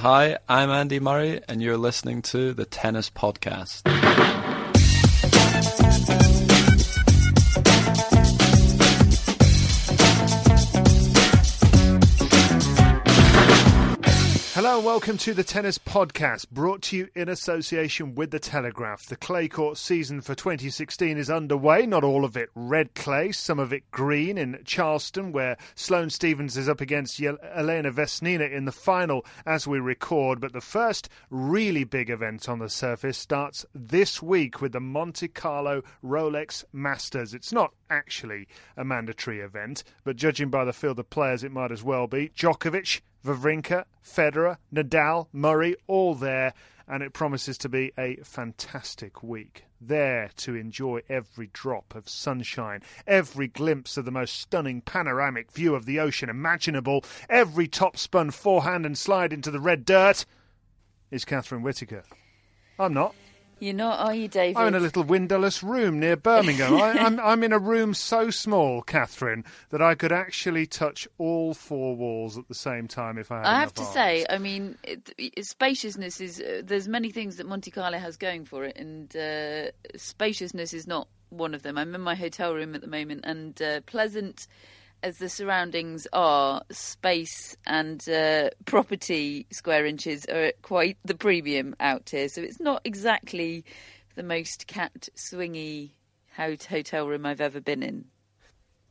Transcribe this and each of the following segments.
Hi, I'm Andy Murray, and you're listening to the Tennis Podcast. Hello and welcome to the Tennis Podcast, brought to you in association with The Telegraph. The clay court season for 2016 is underway, not all of it red clay, some of it green in Charleston, where Sloane Stevens is up against Elena Vesnina in the final as we record. But the first really big event on the surface starts this week with the Monte Carlo Rolex Masters. It's not actually a mandatory event, but judging by the field of players, it might as well be. Djokovic, Wawrinka, Federer, Nadal, Murray, all there, and it promises to be a fantastic week. There to enjoy every drop of sunshine, every glimpse of the most stunning panoramic view of the ocean imaginable, every top spun forehand and slide into the red dirt, is Catherine Whitaker. I'm not. You're not, are you, David? I'm in a little windowless room near Birmingham. I, I'm, I'm in a room so small, Catherine, that I could actually touch all four walls at the same time if I had I have to arms. say, I mean, it, it- spaciousness is. Uh, there's many things that Monte Carlo has going for it, and uh, spaciousness is not one of them. I'm in my hotel room at the moment, and uh, pleasant as the surroundings are, space and uh, property square inches are quite the premium out here. So it's not exactly the most cat swingy hotel room I've ever been in.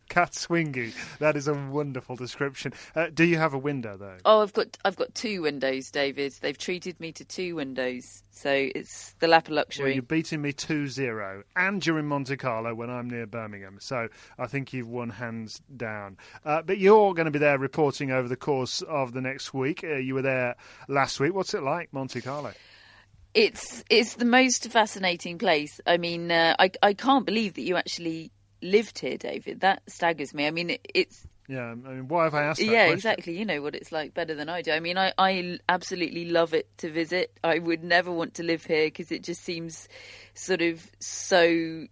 Cat swingy. That is a wonderful description. Uh, do you have a window, though? Oh, I've got I've got two windows, David. They've treated me to two windows, so it's the lap of Well, luxury. you're beating me 2 0, and you're in Monte Carlo when I'm near Birmingham. So I think you've won hands down. Uh, but you're going to be there reporting over the course of the next week. Uh, you were there last week. What's it like, Monte Carlo? It's it's the most fascinating place. I mean, uh, I I can't believe that you actually lived here, David. That staggers me. I mean, it's Yeah, I mean, why have I asked yeah, question? exactly. You know what it's like better than I do. I mean, I, I absolutely love it to visit. I would never want to live here because it just seems sort of so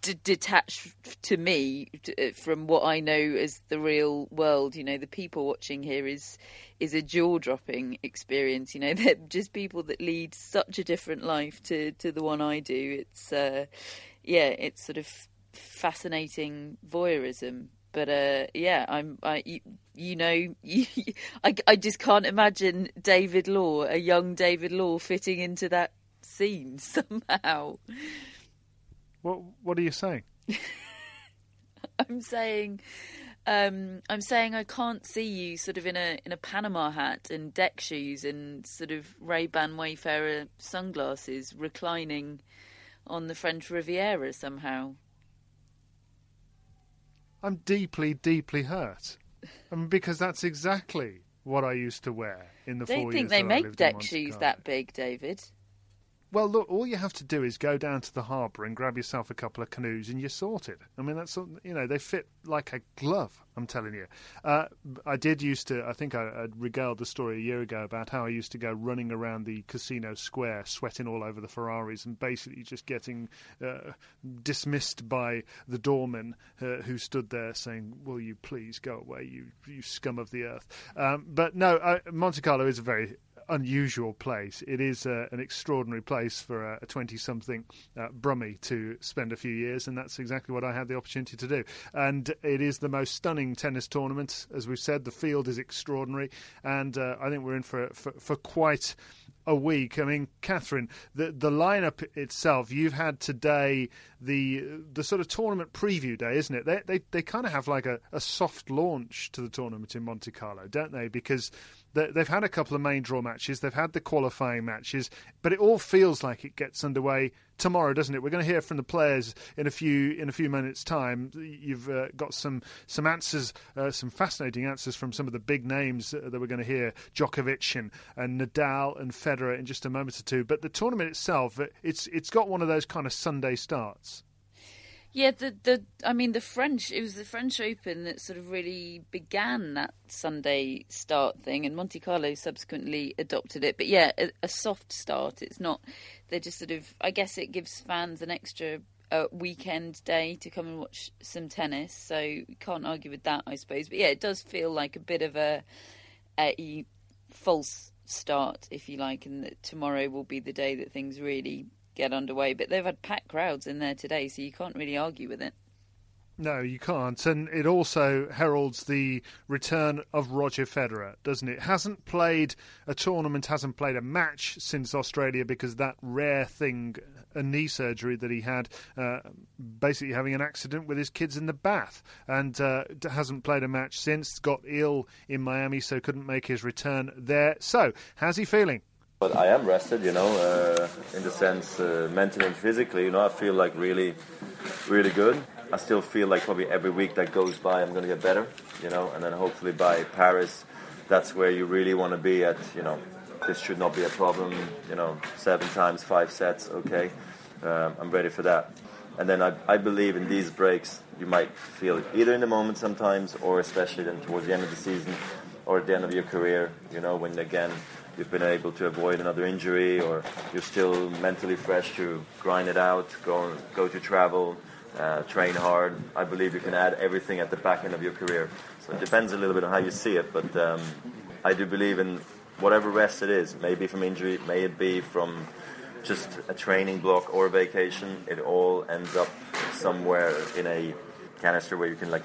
d- detached to me t- from what I know as the real world. You know, the people watching here is is a jaw dropping experience. You know, they're just people that lead such a different life to to the one I do. It's uh, yeah, it's sort of fascinating voyeurism but uh, yeah, I'm. I, you, you know, you, I, I just can't imagine David Law, a young David Law, fitting into that scene somehow. What, what are you saying? I'm saying, um, I'm saying I can't see you sort of in a in a Panama hat and deck shoes and sort of Ray Ban Wayfarer sunglasses, reclining on the French Riviera somehow. I'm deeply, deeply hurt. I mean, because that's exactly what I used to wear in the Don't four think years they that I make deck shoes that big, David. Well, look, all you have to do is go down to the harbour and grab yourself a couple of canoes and you're sorted. I mean, that's, you know, they fit like a glove, I'm telling you. Uh, I did used to, I think I, I regaled the story a year ago about how I used to go running around the casino square, sweating all over the Ferraris and basically just getting uh, dismissed by the doorman uh, who stood there saying, Will you please go away, you, you scum of the earth? Um, but no, Monte Carlo is a very unusual place. It is uh, an extraordinary place for a 20 something uh, Brummie to spend a few years, and that's exactly what I had the opportunity to do. And it is the most stunning tennis tournament. As we've said, the field is extraordinary, and uh, I think we're in for, for, for quite a week. I mean, Catherine, the the lineup itself. You've had today the the sort of tournament preview day, isn't it? They they they kind of have like a, a soft launch to the tournament in Monte Carlo, don't they? Because They've had a couple of main draw matches, they've had the qualifying matches, but it all feels like it gets underway tomorrow, doesn't it? We're going to hear from the players in a few in a few minutes' time. You've uh, got some some answers, uh, some fascinating answers from some of the big names that we're going to hear: Djokovic and, and Nadal and Federer in just a moment or two. But the tournament itself, it's it's got one of those kind of Sunday starts. Yeah, the the I mean the French. It was the French Open that sort of really began that Sunday start thing, and Monte Carlo subsequently adopted it. But yeah, a, a soft start. It's not. They're just sort of. I guess it gives fans an extra uh, weekend day to come and watch some tennis. So you can't argue with that, I suppose. But yeah, it does feel like a bit of a, a false start, if you like, and that tomorrow will be the day that things really get underway. But they've had packed crowds in there today, so you can't really argue with it. No, you can't. And it also heralds the return of Roger Federer, doesn't it? Hasn't played a tournament, hasn't played a match since Australia because that rare thing, a knee surgery that he had, uh, basically having an accident with his kids in the bath. And uh, hasn't played a match since, got ill in Miami, so couldn't make his return there. So, how's he feeling? But I am rested, you know, uh, in the sense uh, mentally and physically. You know, I feel like really, really good. I still feel like probably every week that goes by, I'm going to get better, you know, and then hopefully by Paris, that's where you really want to be at, you know. This should not be a problem, you know, seven times, five sets, okay. Um, I'm ready for that. And then I, I believe in these breaks, you might feel it either in the moment sometimes, or especially then towards the end of the season, or at the end of your career, you know, when again you've been able to avoid another injury, or you're still mentally fresh to grind it out, go go to travel, uh, train hard. I believe you can add everything at the back end of your career. So it depends a little bit on how you see it, but um, I do believe in whatever rest it is. Maybe from injury, may it be from just a training block or a vacation. It all ends up somewhere in a canister where you can like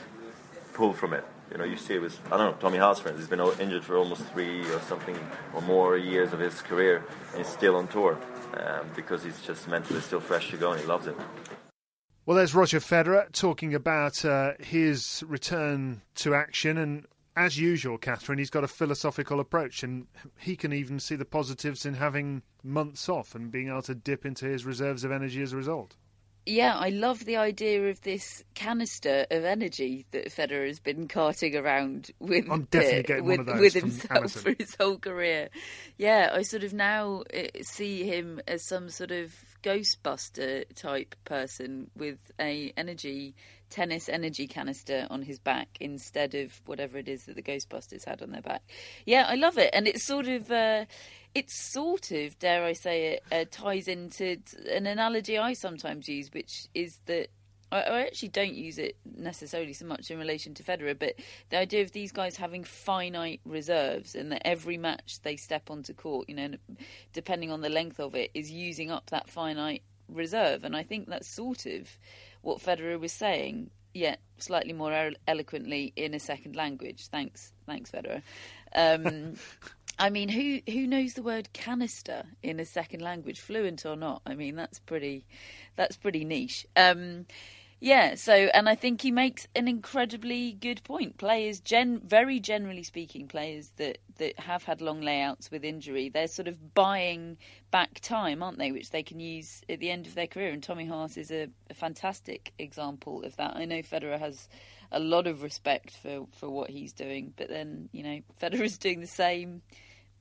pull from it. You know, you see it was I don't know Tommy Haas, instance, he's been injured for almost three or something or more years of his career, and he's still on tour um, because he's just mentally still fresh to go and he loves it. Well, there's Roger Federer talking about uh, his return to action, and as usual, Catherine, he's got a philosophical approach, and he can even see the positives in having months off and being able to dip into his reserves of energy as a result yeah, I love the idea of this canister of energy that Federer has been carting around with I'm definitely getting with, one of those with himself for his whole career. Yeah, I sort of now eh, see him as some sort of Ghostbuster type person with a energy tennis energy canister on his back instead of whatever it is that the Ghostbusters had on their back. Yeah, I love it, and it's sort of. Uh, it sort of, dare I say it, uh, ties into an analogy I sometimes use, which is that I, actually don't use it necessarily so much in relation to Federer, but the idea of these guys having finite reserves and that every match they step onto court, you know, depending on the length of it, is using up that finite reserve. And I think that's sort of what Federer was saying, yet slightly more eloquently in a second language. Thanks, thanks, Federer. Um, I mean, who who knows the word canister in a second language, fluent or not? I mean, that's pretty that's pretty niche. Um, yeah, so and I think he makes an incredibly good point. Players, gen, very generally speaking, players that, that have had long layouts with injury, they're sort of buying back time, aren't they? Which they can use at the end of their career. And Tommy Haas is a, a fantastic example of that. I know Federer has a lot of respect for, for what he's doing, but then you know Federer is doing the same,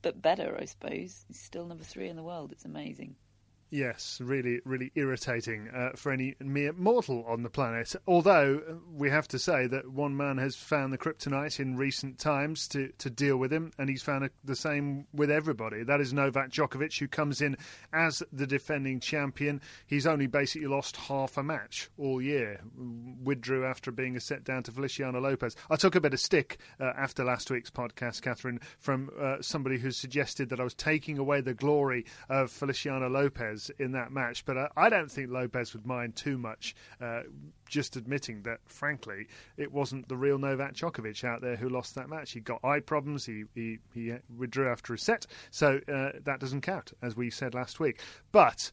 but better, I suppose. He's still number three in the world. It's amazing. Yes, really, really irritating uh, for any mere mortal on the planet. Although we have to say that one man has found the kryptonite in recent times to, to deal with him, and he's found a, the same with everybody. That is Novak Djokovic, who comes in as the defending champion. He's only basically lost half a match all year. Withdrew after being a set down to Feliciano Lopez. I took a bit of stick uh, after last week's podcast, Catherine, from uh, somebody who suggested that I was taking away the glory of Feliciano Lopez in that match, but uh, I don't think Lopez would mind too much. Uh, just admitting that, frankly, it wasn't the real Novak Djokovic out there who lost that match. He got eye problems. He he, he withdrew after a set, so uh, that doesn't count, as we said last week. But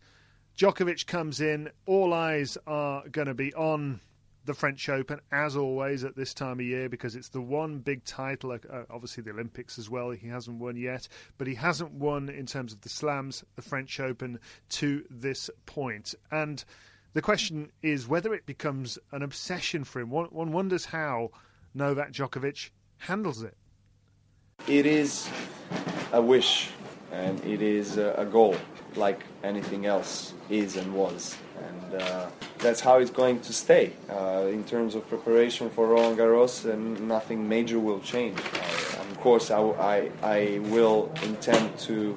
Djokovic comes in. All eyes are going to be on the French Open, as always, at this time of year, because it's the one big title, uh, obviously the Olympics as well, he hasn't won yet, but he hasn't won in terms of the slams, the French Open, to this point. And the question is whether it becomes an obsession for him. One, one wonders how Novak Djokovic handles it. It is a wish and it is a goal like anything else is and was. And uh, that's how it's going to stay. Uh, in terms of preparation for Roland Garros, and nothing major will change. Uh, of course, I, I, I will intend to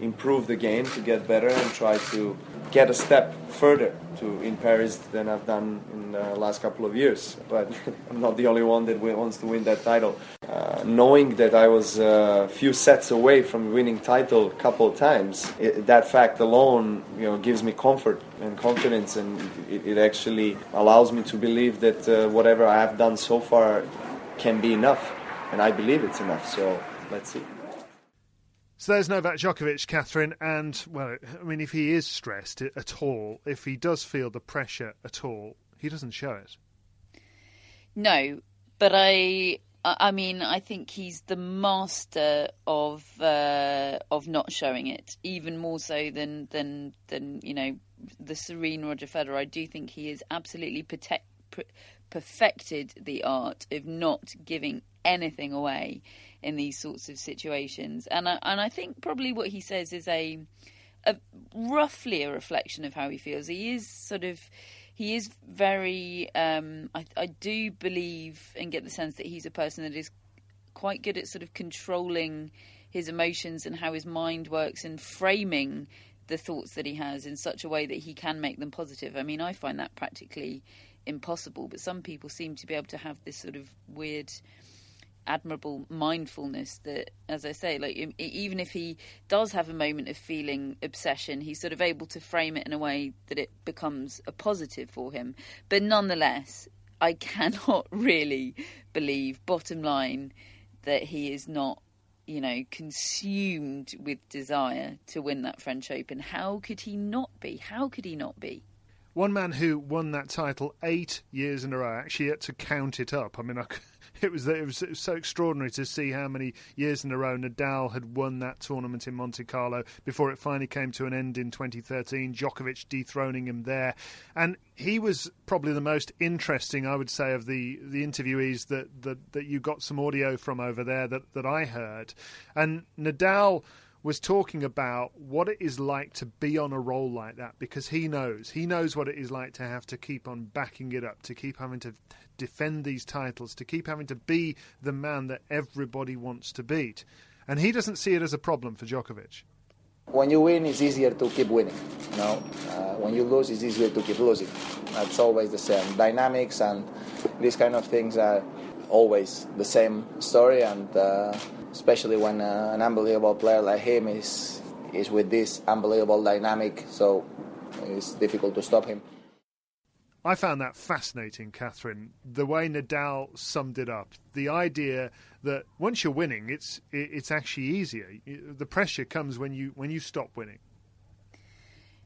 improve the game to get better and try to get a step further to in Paris than I've done in the last couple of years. But I'm not the only one that wants to win that title. Uh, knowing that I was a few sets away from winning title a couple of times, it, that fact alone, you know, gives me comfort and confidence, and it, it actually allows me to believe that uh, whatever I have done so far can be enough, and I believe it's enough. So let's see. So there's Novak Djokovic, Catherine, and well, I mean, if he is stressed at all, if he does feel the pressure at all, he doesn't show it. No, but I, I mean, I think he's the master of uh, of not showing it, even more so than than than you know the serene Roger Federer. I do think he has absolutely protect, perfected the art of not giving anything away in these sorts of situations. And I, and I think probably what he says is a, a roughly a reflection of how he feels. He is sort of he is very. Um, I, I do believe and get the sense that he's a person that is quite good at sort of controlling his emotions and how his mind works and framing the thoughts that he has in such a way that he can make them positive. I mean, I find that practically impossible, but some people seem to be able to have this sort of weird admirable mindfulness that, as I say, like even if he does have a moment of feeling obsession, he's sort of able to frame it in a way that it becomes a positive for him. But nonetheless, I cannot really believe, bottom line, that he is not, you know, consumed with desire to win that French Open. How could he not be? How could he not be? One man who won that title eight years in a row actually had to count it up. I mean, I it was it was, so extraordinary to see how many years in a row Nadal had won that tournament in Monte Carlo before it finally came to an end in 2013. Djokovic dethroning him there, and he was probably the most interesting, I would say, of the the interviewees that that, that you got some audio from over there that that I heard, and Nadal was talking about what it is like to be on a roll like that because he knows he knows what it is like to have to keep on backing it up to keep having to defend these titles to keep having to be the man that everybody wants to beat. And he doesn't see it as a problem for Djokovic. When you win it's easier to keep winning you know? Uh, when you lose it's easier to keep losing. That's always the same. Dynamics and these kind of things are always the same story and uh, especially when uh, an unbelievable player like him is is with this unbelievable dynamic. So it's difficult to stop him. I found that fascinating, Catherine. The way Nadal summed it up, the idea that once you're winning, it's it's actually easier. The pressure comes when you when you stop winning.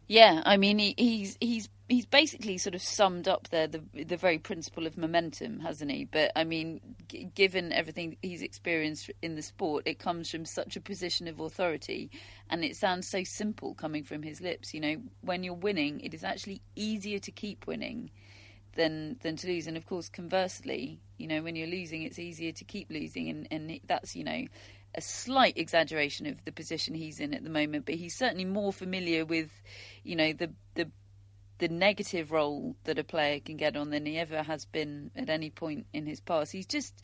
Yeah, I mean he, he's he's he's basically sort of summed up there the the very principle of momentum, hasn't he? But I mean, g- given everything he's experienced in the sport, it comes from such a position of authority, and it sounds so simple coming from his lips. You know, when you're winning, it is actually easier to keep winning than than to lose. And of course, conversely, you know, when you're losing, it's easier to keep losing, and and that's you know, a slight exaggeration of the position he's in at the moment, but he's certainly more familiar with, you know, the the the negative role that a player can get on than he ever has been at any point in his past. He's just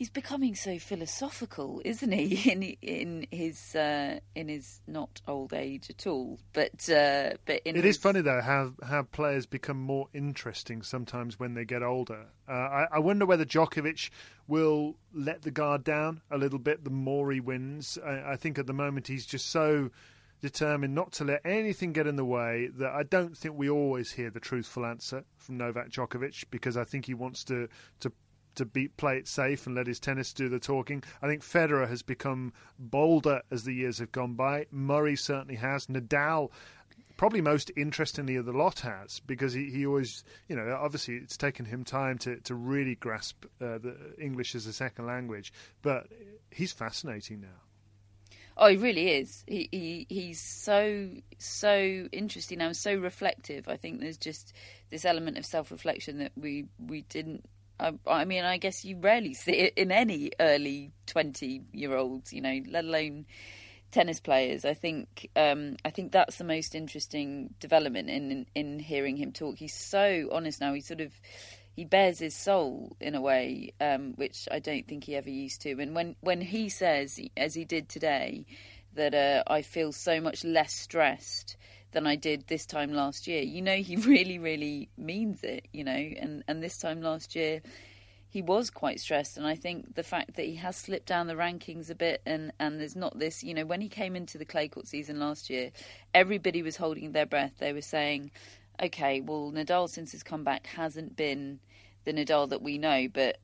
he's becoming so philosophical, isn't he? In in his uh, in his not old age at all, but uh, but in It his, is funny though how how players become more interesting sometimes when they get older. Uh, I, I wonder whether Djokovic will let the guard down a little bit the more he wins. I, I think at the moment he's just so determined not to let anything get in the way that I don't think we always hear the truthful answer from Novak Djokovic because I think he wants to to to beat, play it safe and let his tennis do the talking. I think Federer has become bolder as the years have gone by. Murray certainly has. Nadal probably most interestingly of the lot has because he, he always you know obviously it's taken him time to, to really grasp uh, the English as a second language but he's fascinating now Oh, he really is. He, he he's so so interesting now, so reflective. I think there's just this element of self reflection that we we didn't. I, I mean, I guess you rarely see it in any early twenty year olds, you know, let alone tennis players. I think um, I think that's the most interesting development in, in in hearing him talk. He's so honest now. He sort of he bears his soul in a way, um, which I don't think he ever used to. And when when he says, as he did today, that uh, I feel so much less stressed than I did this time last year, you know, he really, really means it. You know, and and this time last year. He was quite stressed, and I think the fact that he has slipped down the rankings a bit, and, and there's not this, you know, when he came into the clay court season last year, everybody was holding their breath. They were saying, okay, well, Nadal since his comeback hasn't been the Nadal that we know, but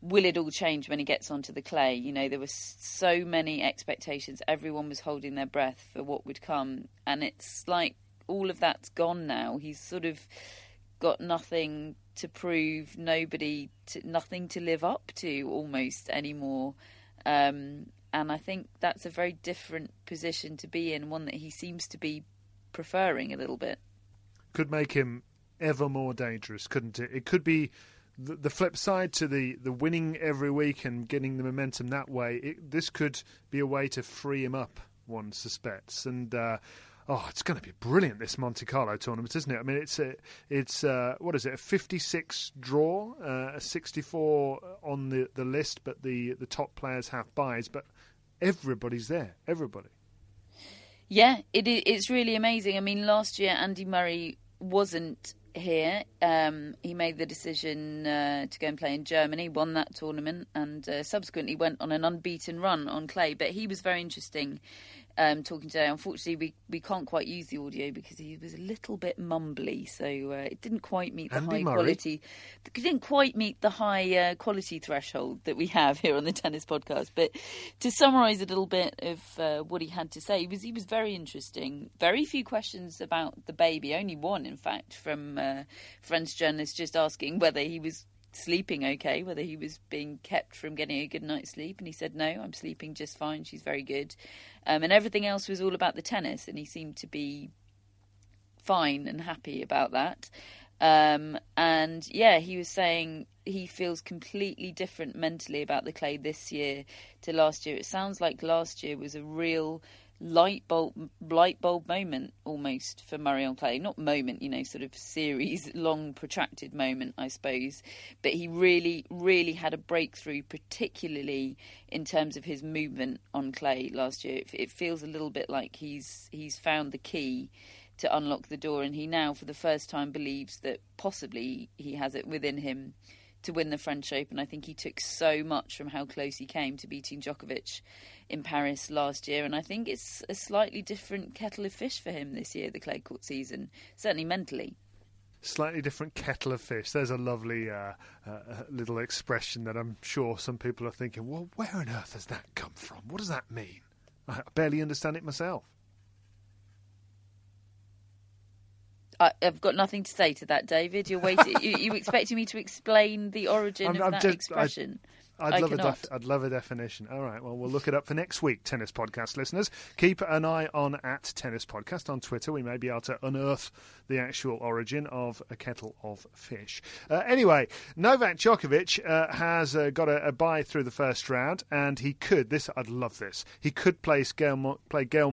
will it all change when he gets onto the clay? You know, there were so many expectations. Everyone was holding their breath for what would come, and it's like all of that's gone now. He's sort of got nothing to prove, nobody, to, nothing to live up to almost anymore. Um, and I think that's a very different position to be in, one that he seems to be preferring a little bit. Could make him ever more dangerous, couldn't it? It could be the, the flip side to the, the winning every week and getting the momentum that way. It, this could be a way to free him up, one suspects. And uh, oh, it's going to be brilliant this Monte Carlo tournament, isn't it? I mean, it's a, it's uh, what is it? A fifty-six draw, uh, a sixty-four on the, the list, but the the top players have buys, but everybody's there, everybody. Yeah, it, it's really amazing. I mean, last year Andy Murray wasn't here. Um, he made the decision uh, to go and play in Germany, won that tournament, and uh, subsequently went on an unbeaten run on clay. But he was very interesting um, talking today. Unfortunately, we, we can't quite use the audio because he was a little bit mumbly, so uh, it didn't quite meet the Andy high Murray. quality. It didn't quite meet the high uh, quality threshold that we have here on the tennis podcast. But to summarise a little bit of uh, what he had to say, he was he was very interesting. Very few questions about the baby. Only one, in fact, from uh, French journalists just asking whether he was sleeping okay, whether he was being kept from getting a good night's sleep. And he said, No, I'm sleeping just fine. She's very good. Um, and everything else was all about the tennis. And he seemed to be fine and happy about that. Um, and yeah, he was saying he feels completely different mentally about the clay this year to last year. It sounds like last year was a real light bulb light bulb moment almost for Murray on clay. Not moment, you know, sort of series, long protracted moment, I suppose. But he really, really had a breakthrough, particularly in terms of his movement on clay last year. It, it feels a little bit like he's he's found the key to unlock the door, and he now, for the first time, believes that possibly he has it within him to win the French Open. I think he took so much from how close he came to beating Djokovic in Paris last year, and I think it's a slightly different kettle of fish for him this year, the clay court season, certainly mentally. Slightly different kettle of fish. There's a lovely uh, uh, little expression that I'm sure some people are thinking, well, where on earth has that come from? What does that mean? I barely understand it myself. I, I've got nothing to say to that, David. You're waiting. you, you expecting me to explain the origin I'm- of I'm that just- expression? I'd I love a def- I'd love a definition. All right, well, we'll look it up for next week, Tennis Podcast listeners. Keep an eye on at Tennis Podcast on Twitter. We may be able to unearth the actual origin of a kettle of fish. Uh, anyway, Novak Djokovic uh, has uh, got a, a bye through the first round, and he could. This I'd love this. He could place Gael, play Gael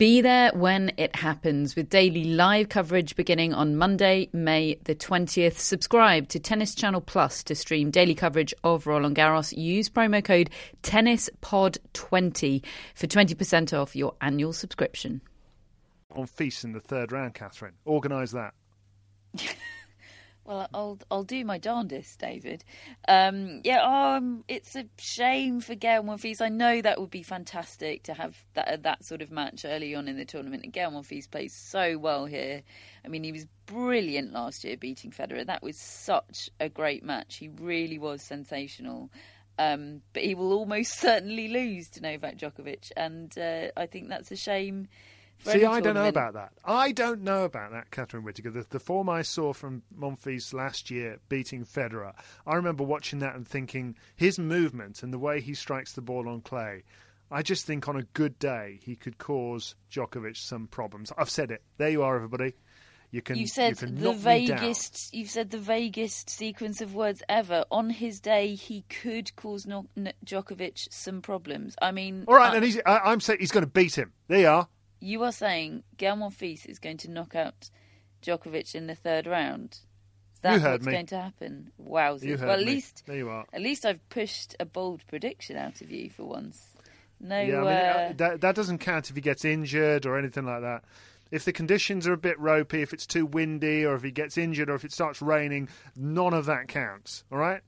Be there when it happens with daily live coverage beginning on Monday, May the 20th. Subscribe to Tennis Channel Plus to stream daily coverage of Roland Garros. Use promo code TennisPod20 for 20% off your annual subscription. Monfils in the third round, Catherine. Organise that. Well, I'll I'll do my darndest, David. Um, yeah, um, it's a shame for Gael Monfils. I know that would be fantastic to have that that sort of match early on in the tournament. And Gael Monfils plays so well here. I mean, he was brilliant last year beating Federer. That was such a great match. He really was sensational. Um, but he will almost certainly lose to Novak Djokovic, and uh, I think that's a shame. See, I don't know about that. I don't know about that, Catherine Whitaker. The, the form I saw from Monfils last year beating Federer, I remember watching that and thinking his movement and the way he strikes the ball on clay. I just think on a good day he could cause Djokovic some problems. I've said it. There you are, everybody. You can. You said can the knock me down. vaguest. You've said the vaguest sequence of words ever. On his day, he could cause no- N- Djokovic some problems. I mean, All right, uh, and he's, I, I'm saying he's going to beat him. There you are. You are saying Gael Monfils is going to knock out Djokovic in the third round. Is that You heard what's me. going to happen? Wowzers! Well, at me. least There you are. At least I've pushed a bold prediction out of you for once. No, yeah, I mean, uh, uh, that, that doesn't count if he gets injured or anything like that. If the conditions are a bit ropey, if it's too windy, or if he gets injured, or if it starts raining, none of that counts. All right.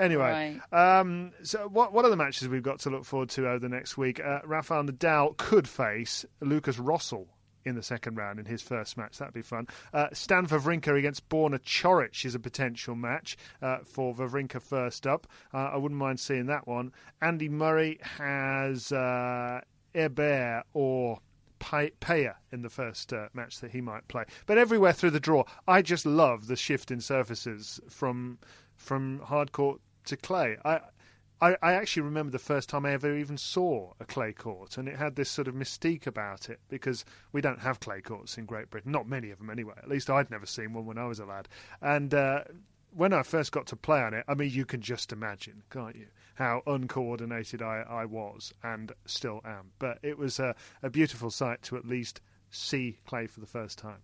Anyway, um, so what what are the matches we've got to look forward to over the next week? Uh, Rafael Nadal could face Lucas Rosol in the second round in his first match. That'd be fun. Uh, Stan Wawrinka against Borna Coric is a potential match uh, for Wawrinka first up. Uh, I wouldn't mind seeing that one. Andy Murray has uh, Herbert or Pay- Paire in the first uh, match that he might play. But everywhere through the draw, I just love the shift in surfaces from from hard court to clay. I, I, I actually remember the first time I ever even saw a clay court, and it had this sort of mystique about it because we don't have clay courts in Great Britain, not many of them anyway. At least I'd never seen one when I was a lad. And uh, when I first got to play on it, I mean, you can just imagine, can't you, how uncoordinated I, I was and still am. But it was a, a beautiful sight to at least see clay for the first time.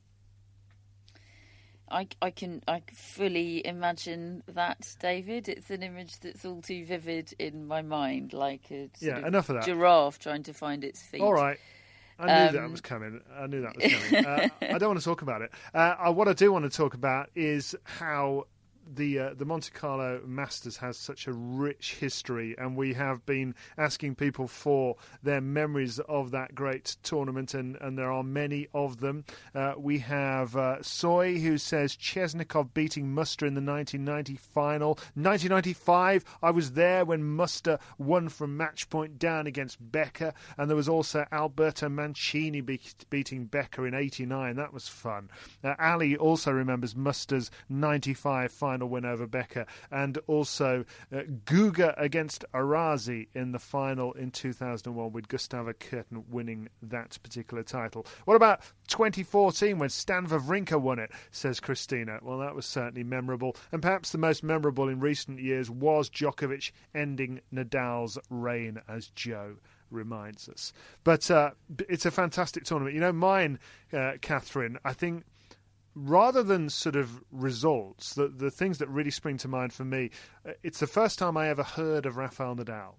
I, I can I fully imagine that, David. It's an image that's all too vivid in my mind, like a Yeah, of enough of that. giraffe trying to find its feet. All right. I knew that Um, was coming. I knew that was coming. uh, I don't want to talk about it. Uh, what I do want to talk about is how the uh, the Monte Carlo Masters has such a rich history, and we have been asking people for their memories of that great tournament, and, and there are many of them. Uh, we have uh, Soy who says Chesnokov beating Muster in the 1990 final. 1995, I was there when Muster won from match point down against Becker, and there was also Alberto Mancini be- beating Becker in 89. That was fun. Uh, Ali also remembers Muster's 95 final win over Becker, and also uh, Guga against Arazi in the final in 2001 with Gustavo Kuerten winning that particular title. What about 2014 when Stan Wawrinka won it, says Christina. Well, that was certainly memorable, and perhaps the most memorable in recent years was Djokovic ending Nadal's reign as Joe reminds us. But uh, it's a fantastic tournament. You know, mine, uh, Catherine, I think rather than sort of results, the the things that really spring to mind for me, uh, it's the first time I ever heard of Rafael Nadal.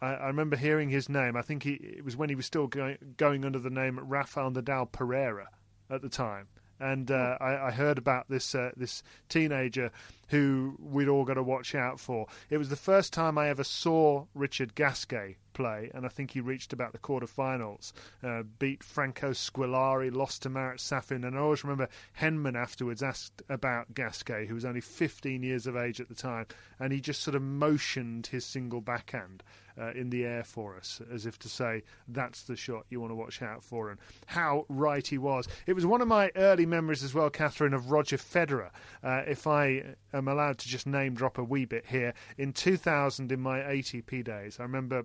I, I remember hearing his name. I think he, it was when he was still going, going under the name Rafael Nadal Parera at the time. And uh, I, I heard about this uh, this teenager who we'd all got to watch out for. It was the first time I ever saw Richard Gasquet play, and I think he reached about the quarterfinals, uh, beat Franco Squillari, lost to Marat Safin, and I always remember Henman afterwards asked about Gasquet, who was only 15 years of age at the time, and he just sort of motioned his single backhand uh, in the air for us, as if to say, that's the shot you want to watch out for, and how right he was. It was one of my early memories as well, Catherine, of Roger Federer. Uh, if I am allowed to just name drop a wee bit here, in 2000, in my ATP days, I remember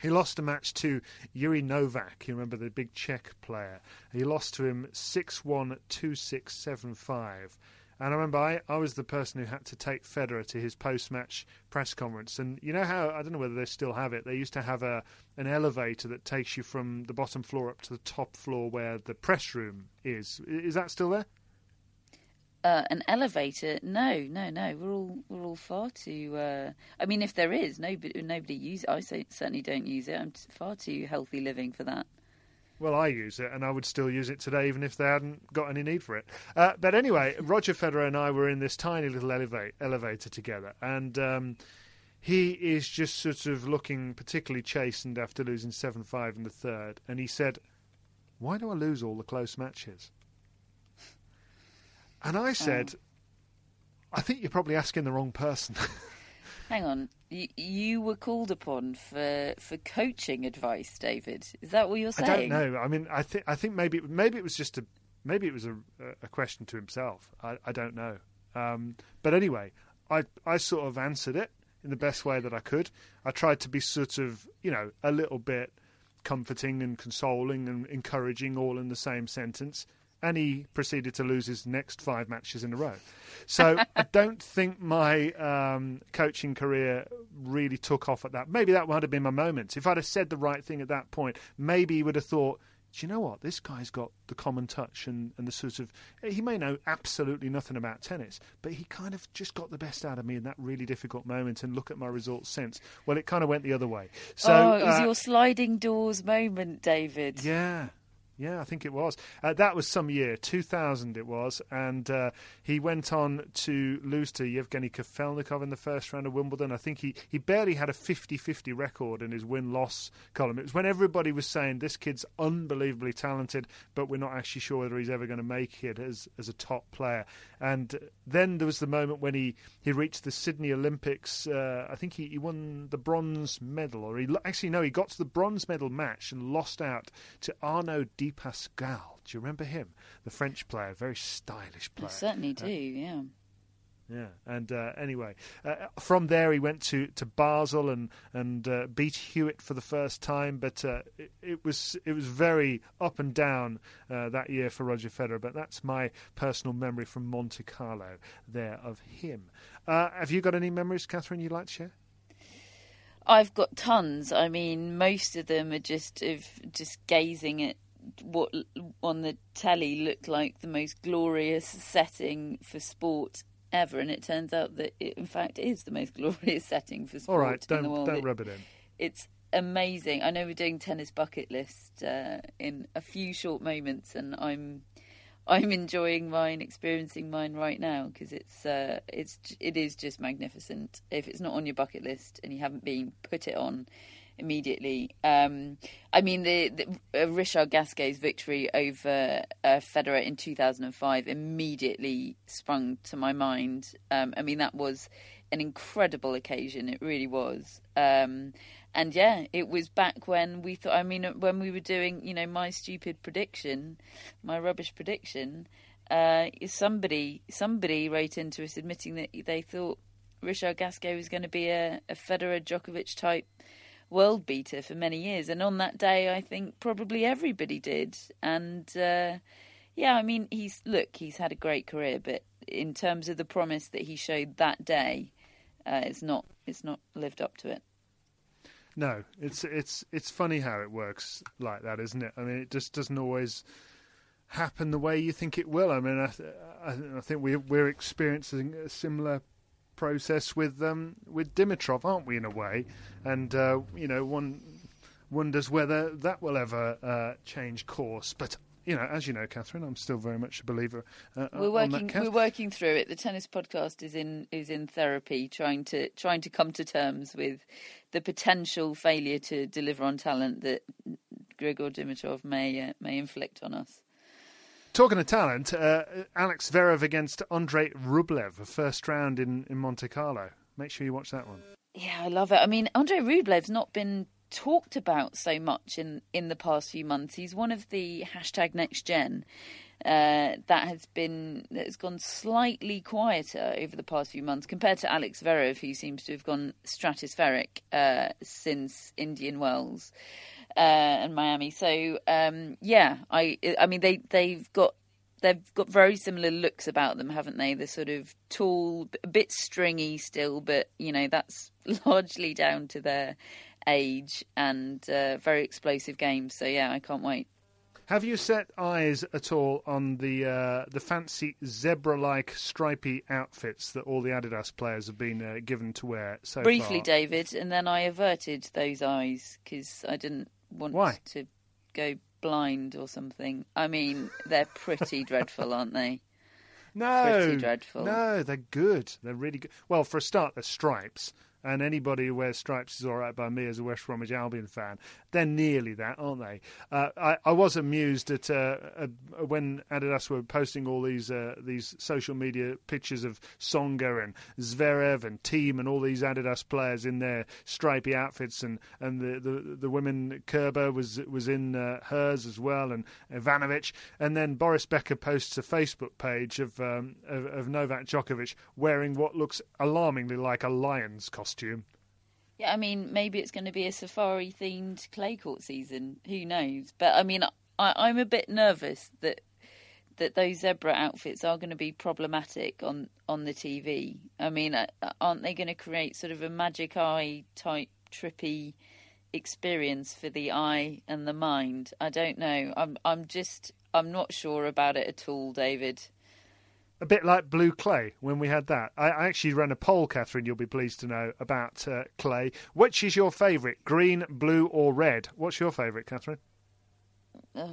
he lost a match to Jiri Novak. You remember the big Czech player. He lost to him 6 1 2 6 7 5. And I remember I, I was the person who had to take Federer to his post match press conference. And you know how, I don't know whether they still have it, they used to have a an elevator that takes you from the bottom floor up to the top floor where the press room is. Is that still there? Uh, an elevator? No, no, no. We're all we're all far too. Uh, I mean, if there is, nobody nobody use it. I certainly don't use it. I'm far too healthy living for that. Well, I use it, and I would still use it today, even if they hadn't got any need for it. Uh, but anyway, Roger Federer and I were in this tiny little elevate, elevator together, and um, he is just sort of looking particularly chastened after losing 7 5 in the third. And he said, Why do I lose all the close matches? And I said, I think you're probably asking the wrong person. Hang on, you, you were called upon for for coaching advice, David. Is that what you're saying? I don't know. I mean, I think I think maybe maybe it was just a maybe it was a, a question to himself. I, I don't know. Um, but anyway, I I sort of answered it in the best way that I could. I tried to be sort of you know a little bit comforting and consoling and encouraging all in the same sentence. And he proceeded to lose his next five matches in a row. So I don't think my um, coaching career really took off at that. Maybe that would have been my moment. If I'd have said the right thing at that point, maybe he would have thought, do you know what? This guy's got the common touch and, and the sort of. He may know absolutely nothing about tennis, but he kind of just got the best out of me in that really difficult moment. And look at my results since. Well, it kind of went the other way. So, oh, it was uh, your sliding doors moment, David. yeah. Yeah, I think it was. Uh, that was some year, 2000 it was, and uh, he went on to lose to Yevgeny Kafelnikov in the first round of Wimbledon. I think he, he barely had a 50-50 record in his win-loss column. It was when everybody was saying this kid's unbelievably talented, but we're not actually sure whether he's ever going to make it as as a top player. And then there was the moment when he, he reached the Sydney Olympics. Uh, I think he, he won the bronze medal, or he actually no, he got to the bronze medal match and lost out to Arnaud Di Pasquale. Do you remember him? The French player, very stylish player. I certainly Uh, do. yeah. yeah, and uh, anyway, uh, from there he went to, to Basel and and uh, beat Hewitt for the first time. But uh, it, it was it was very up and down uh, that year for Roger Federer. But that's my personal memory from Monte Carlo there of him. Uh, have you got any memories, Catherine? You'd like to share? I've got tons. I mean, most of them are just of just gazing at what on the telly looked like the most glorious setting for sport ever, and it turns out that it, in fact, is the most glorious setting for sport All right, in don't the world. don't It- rub it in. It's amazing. I know we're doing tennis bucket list uh, in a few short moments, and I'm I'm enjoying mine, experiencing mine right now because it's uh, it's it is just magnificent. If it's not on your bucket list and you haven't been, put it on immediately. Um, I mean, the, the uh, Richard Gasquet's victory over uh, Federer in 2005 immediately sprung to my mind. Um, I mean, that was an incredible occasion. It really was. Um, and yeah, it was back when we thought. I mean, when we were doing, you know, my stupid prediction, my rubbish prediction. Uh, somebody, somebody wrote into us admitting that they thought Richard Gasquet was going to be a, a Federer Djokovic type world beater for many years, and on that day, I think probably everybody did. And uh, yeah, I mean, he's look, he's had a great career, but in terms of the promise that he showed that day, uh, it's not, it's not lived up to it. No, it's it's it's funny how it works like that, isn't it? I mean, it just doesn't always happen the way you think it will. I mean, I, th- I, th- I think we we're experiencing a similar process with um, with Dimitrov, aren't we? In a way, and uh, you know, one wonders whether that will ever uh, change course. But you know, as you know, Catherine, I'm still very much a believer. Uh, We're working. We're working through it. The tennis podcast is in is in therapy, trying to trying to come to terms with the potential failure to deliver on talent that Grigor Dimitrov may uh, may inflict on us. Talking of talent, uh, Alex Zverev against Andrei Rublev, a first round in, in Monte Carlo. Make sure you watch that one. Yeah, I love it. I mean, Andrei Rublev's not been talked about so much in, in the past few months. He's one of the hashtag next gen uh, that has been that has gone slightly quieter over the past few months compared to Alex Zverev, who seems to have gone stratospheric uh, since Indian Wells uh, and Miami. So um, yeah, I I mean they they've got they've got very similar looks about them, haven't they? The sort of tall, a bit stringy still, but you know that's largely down to their age and uh, very explosive games. So yeah, I can't wait. Have you set eyes at all on the uh, the fancy zebra-like stripy outfits that all the Adidas players have been uh, given to wear so Briefly, far? David, and then I averted those eyes because I didn't want Why? to go blind or something. I mean, they're pretty dreadful, aren't they? No, Pretty dreadful. No, they're good. They're really good. Well, for a start, they're stripes, and anybody who wears stripes is all right by me as a West Bromwich Albion fan. They're nearly that, aren't they? Uh, I, I was amused at uh, uh, when Adidas were posting all these uh, these social media pictures of Tsonga and Zverev and Thiem and all these Adidas players in their stripy outfits, and and the the, the women Kerber was was in uh, hers as well, and Ivanovic, and then Boris Becker posts a Facebook page of, um, of of Novak Djokovic wearing what looks alarmingly like a lion's costume. Yeah, I mean, maybe it's going to be a safari themed clay court season. Who knows? But I mean, I, I'm a bit nervous that that those zebra outfits are going to be problematic on on the TV. I mean, aren't they going to create sort of a magic eye type trippy experience for the eye and the mind? I don't know. I'm I'm just I'm not sure about it at all, David. A bit like blue clay when we had that. I actually ran a poll, Catherine, you'll be pleased to know, about uh, clay. Which is your favourite, green, blue, or red? What's your favourite, Catherine? uh,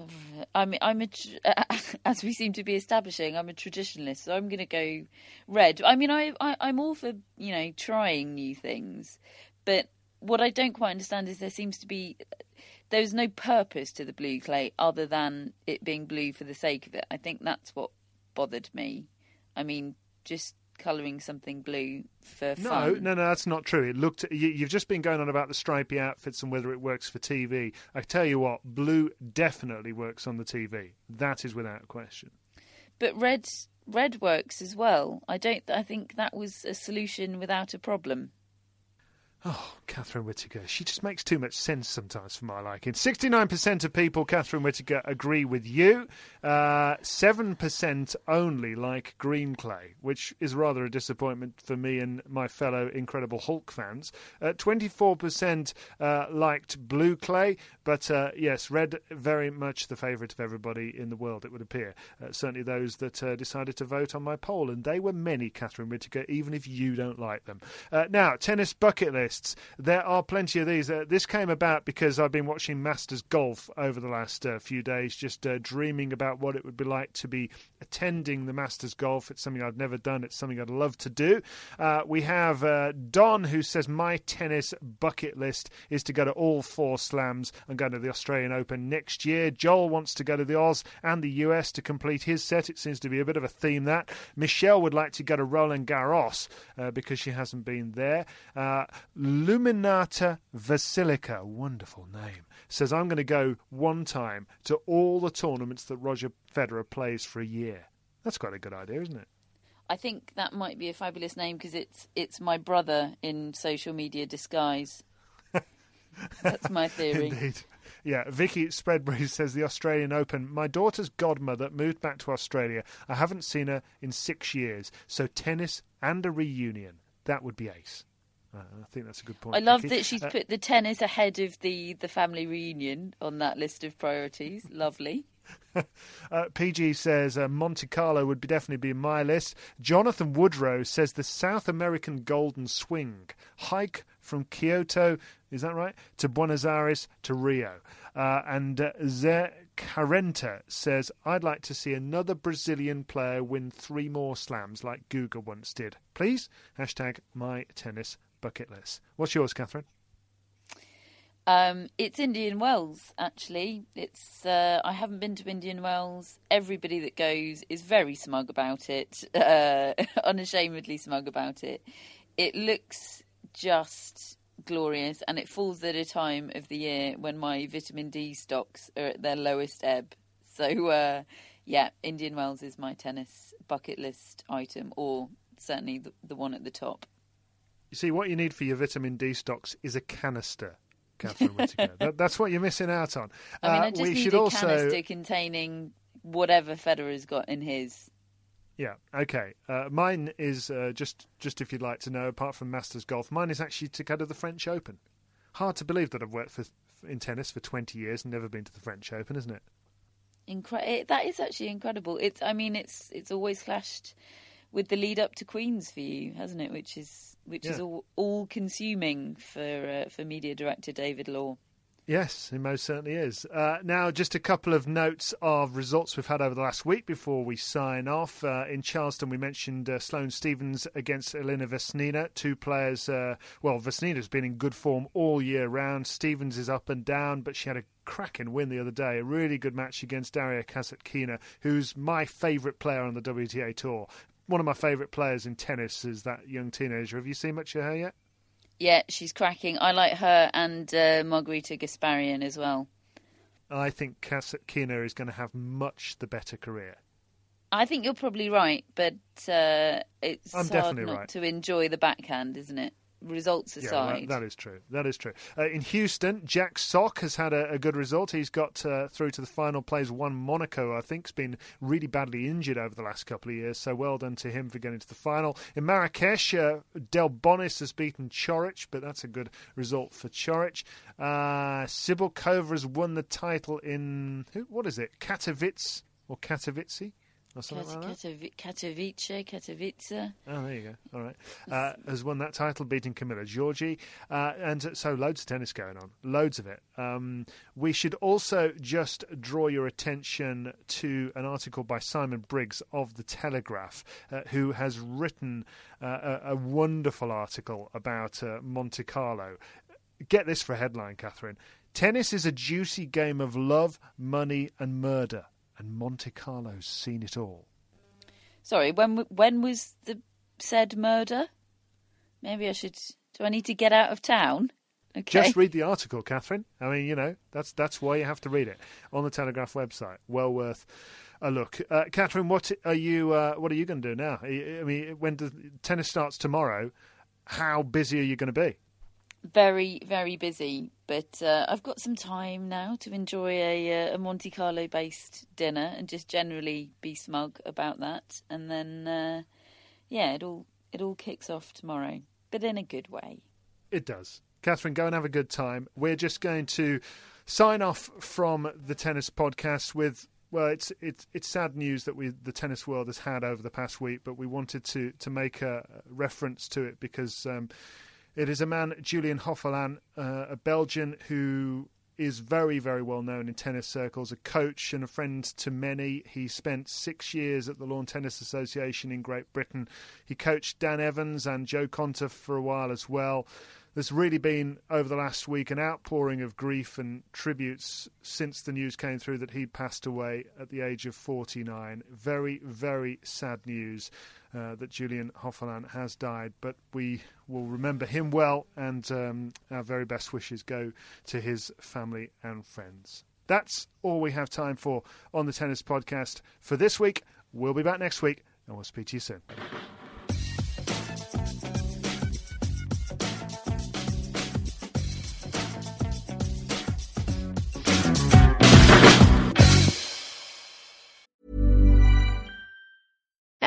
I'm I'm a as we seem to be establishing. I'm a traditionalist, so I'm going to go red. I mean, I, I I'm all for you know trying new things, but what I don't quite understand is there seems to be there's no purpose to the blue clay other than it being blue for the sake of it. I think that's what bothered me. I mean, just colouring something blue for No, fun. no, no, that's not true. It looked. You, you've just been going on about the stripy outfits and whether it works for TV. I tell you what, blue definitely works on the TV. That is without question. But red red works as well. I don't. I think that was a solution without a problem. Oh, Catherine Whitaker. She just makes too much sense sometimes for my liking. 69% of people, Catherine Whitaker, agree with you. Uh, 7% only like green clay, which is rather a disappointment for me and my fellow Incredible Hulk fans. Uh, 24% uh, liked blue clay, but uh, yes, red very much the favourite of everybody in the world, it would appear. Uh, certainly those that uh, decided to vote on my poll, and they were many, Catherine Whitaker, even if you don't like them. Now, tennis bucket lists. There are plenty of these. Uh, this came about because I've been watching Masters Golf over the last uh, few days, just uh, dreaming about what it would be like to be attending the Masters Golf. It's something I've never done. It's something I'd love to do. Uh, we have uh, Don who says my tennis bucket list is to go to all four slams and go to the Australian Open next year. Joel wants to go to the Oz and the US to complete his set. It seems to be a bit of a theme that. Michelle would like to go to Roland Garros uh, because she hasn't been there. Luminata Vasilica, wonderful name, says I'm going to go one time to all the tournaments that Roger Federer plays for a year. That's quite a good idea, isn't it? I think that might be a fabulous name because it's it's my brother in social media disguise. That's my theory. Indeed. Yeah, Vicky Spreadbury says the Australian Open. My daughter's godmother moved back to Australia. I haven't seen her in six years. So tennis and a reunion. That would be ace. Uh, I think that's a good point. I love Vicky. that she's Uh, put the tennis ahead of the the family reunion on that list of priorities. Lovely. Uh, PG says uh, Monte Carlo would be definitely be in my list. Jonathan Woodrow says the South American Golden Swing hike from Quito, is that right, to Buenos Aires to Rio. Uh, and uh, Carenta says I'd like to see another Brazilian player win three more slams like Guga once did. Please hashtag my tennis bucket list. What's yours, Catherine? Um, it's Indian Wells, actually. It's uh, I haven't been to Indian Wells. Everybody that goes is very smug about it, uh, unashamedly smug about it. It looks just glorious, and it falls at a time of the year when my vitamin D stocks are at their lowest ebb. So, uh, yeah, Indian Wells is my tennis bucket list item, or certainly the, the one at the top. You see, what you need for your vitamin D stocks is a canister. Catherine Whitaker. that, that's what you're missing out on. I mean, Uh, I just we need should a also canister containing whatever Federer's got in his. Yeah. Okay. Uh, mine is uh, just just if you'd like to know. Apart from Masters Golf, mine is actually to go to the French Open. Hard to believe that I've worked for in tennis for twenty years and never been to the French Open, isn't it? Incre- that is actually incredible. It's, I mean, it's it's always clashed with the lead up to Queens for you, hasn't it? Which is which is all all consuming for uh, for media director David Law. Yes, it most certainly is. Uh, now, just a couple of notes of results we've had over the last week before we sign off. Uh, in Charleston, we mentioned uh, Sloane Stevens against Elena Vesnina. Two players, uh, well, Vesnina's been in good form all year round. Stevens is up and down, but she had a cracking win the other day. A really good match against Daria Kasatkina, who's my favourite player on the WTA Tour. One of my favourite players in tennis is that young teenager. Have you seen much of her yet? Yeah, she's cracking. I like her and uh, Margarita Gasparyan as well. I think Kasatkina is going to have much the better career. I think you're probably right, but uh, it's I'm hard not right. to enjoy the backhand, isn't it? Results Yeah, aside. that- that is true. That is true. Uh, in Houston, Jack Sock has had a, a good result. He's got uh, through to the final. Plays Juan Monaco, I think. Has been really badly injured over the last couple of years. So well done to him for getting to the final. In Marrakesh, uh, Delbonis has beaten Coric, but that's a good result for Coric. Uh, Cibulkova has won the title in who- what is it? Katowice or Katowice? Or something like that. Katowice, Katowice. Oh, there you go. All right. Uh, has won that title, beating Camila Giorgi. Uh, and so loads of tennis going on, loads of it. Um, we should also just draw your attention to an article by Simon Briggs of The Telegraph, uh, who has written uh, a, a wonderful article about uh, Monte Carlo. Get this for a headline, Catherine. Tennis is a juicy game of love, money, and murder. And Monte Carlo's seen it all. Sorry, when when was the said murder? Maybe I should. Do I need to get out of town? Okay. Just read the article, Catherine. I mean, you know, that's that's why you have to read it on the Telegraph website. Well worth a look. Uh, Catherine, what are you uh, what are you going to do now? I mean, when the tennis starts tomorrow, how busy are you going to be? Very very busy, but uh, I've got some time now to enjoy a, uh, a Monte Carlo based dinner and just generally be smug about that. And then, uh, yeah, it all it all kicks off tomorrow, but in a good way. It does. Catherine, go and have a good time. We're just going to sign off from the tennis podcast with well, it's it's it's sad news that we the tennis world has had over the past week, but we wanted to to make a reference to it because um, it is a man, Julien Hoferlin, uh, a Belgian who is very, very well known in tennis circles, a coach and a friend to many. He spent six years at the Lawn Tennis Association in Great Britain. He coached Dan Evans and Jo Konta for a while as well. There's really been, over the last week, an outpouring of grief and tributes since the news came through that he passed away at the age of 49. Very, very sad news uh, that Julien Hoferlin has died, but we will remember him well, and um, our very best wishes go to his family and friends. That's all we have time for on the Tennis Podcast for this week. We'll be back next week, and we'll speak to you soon.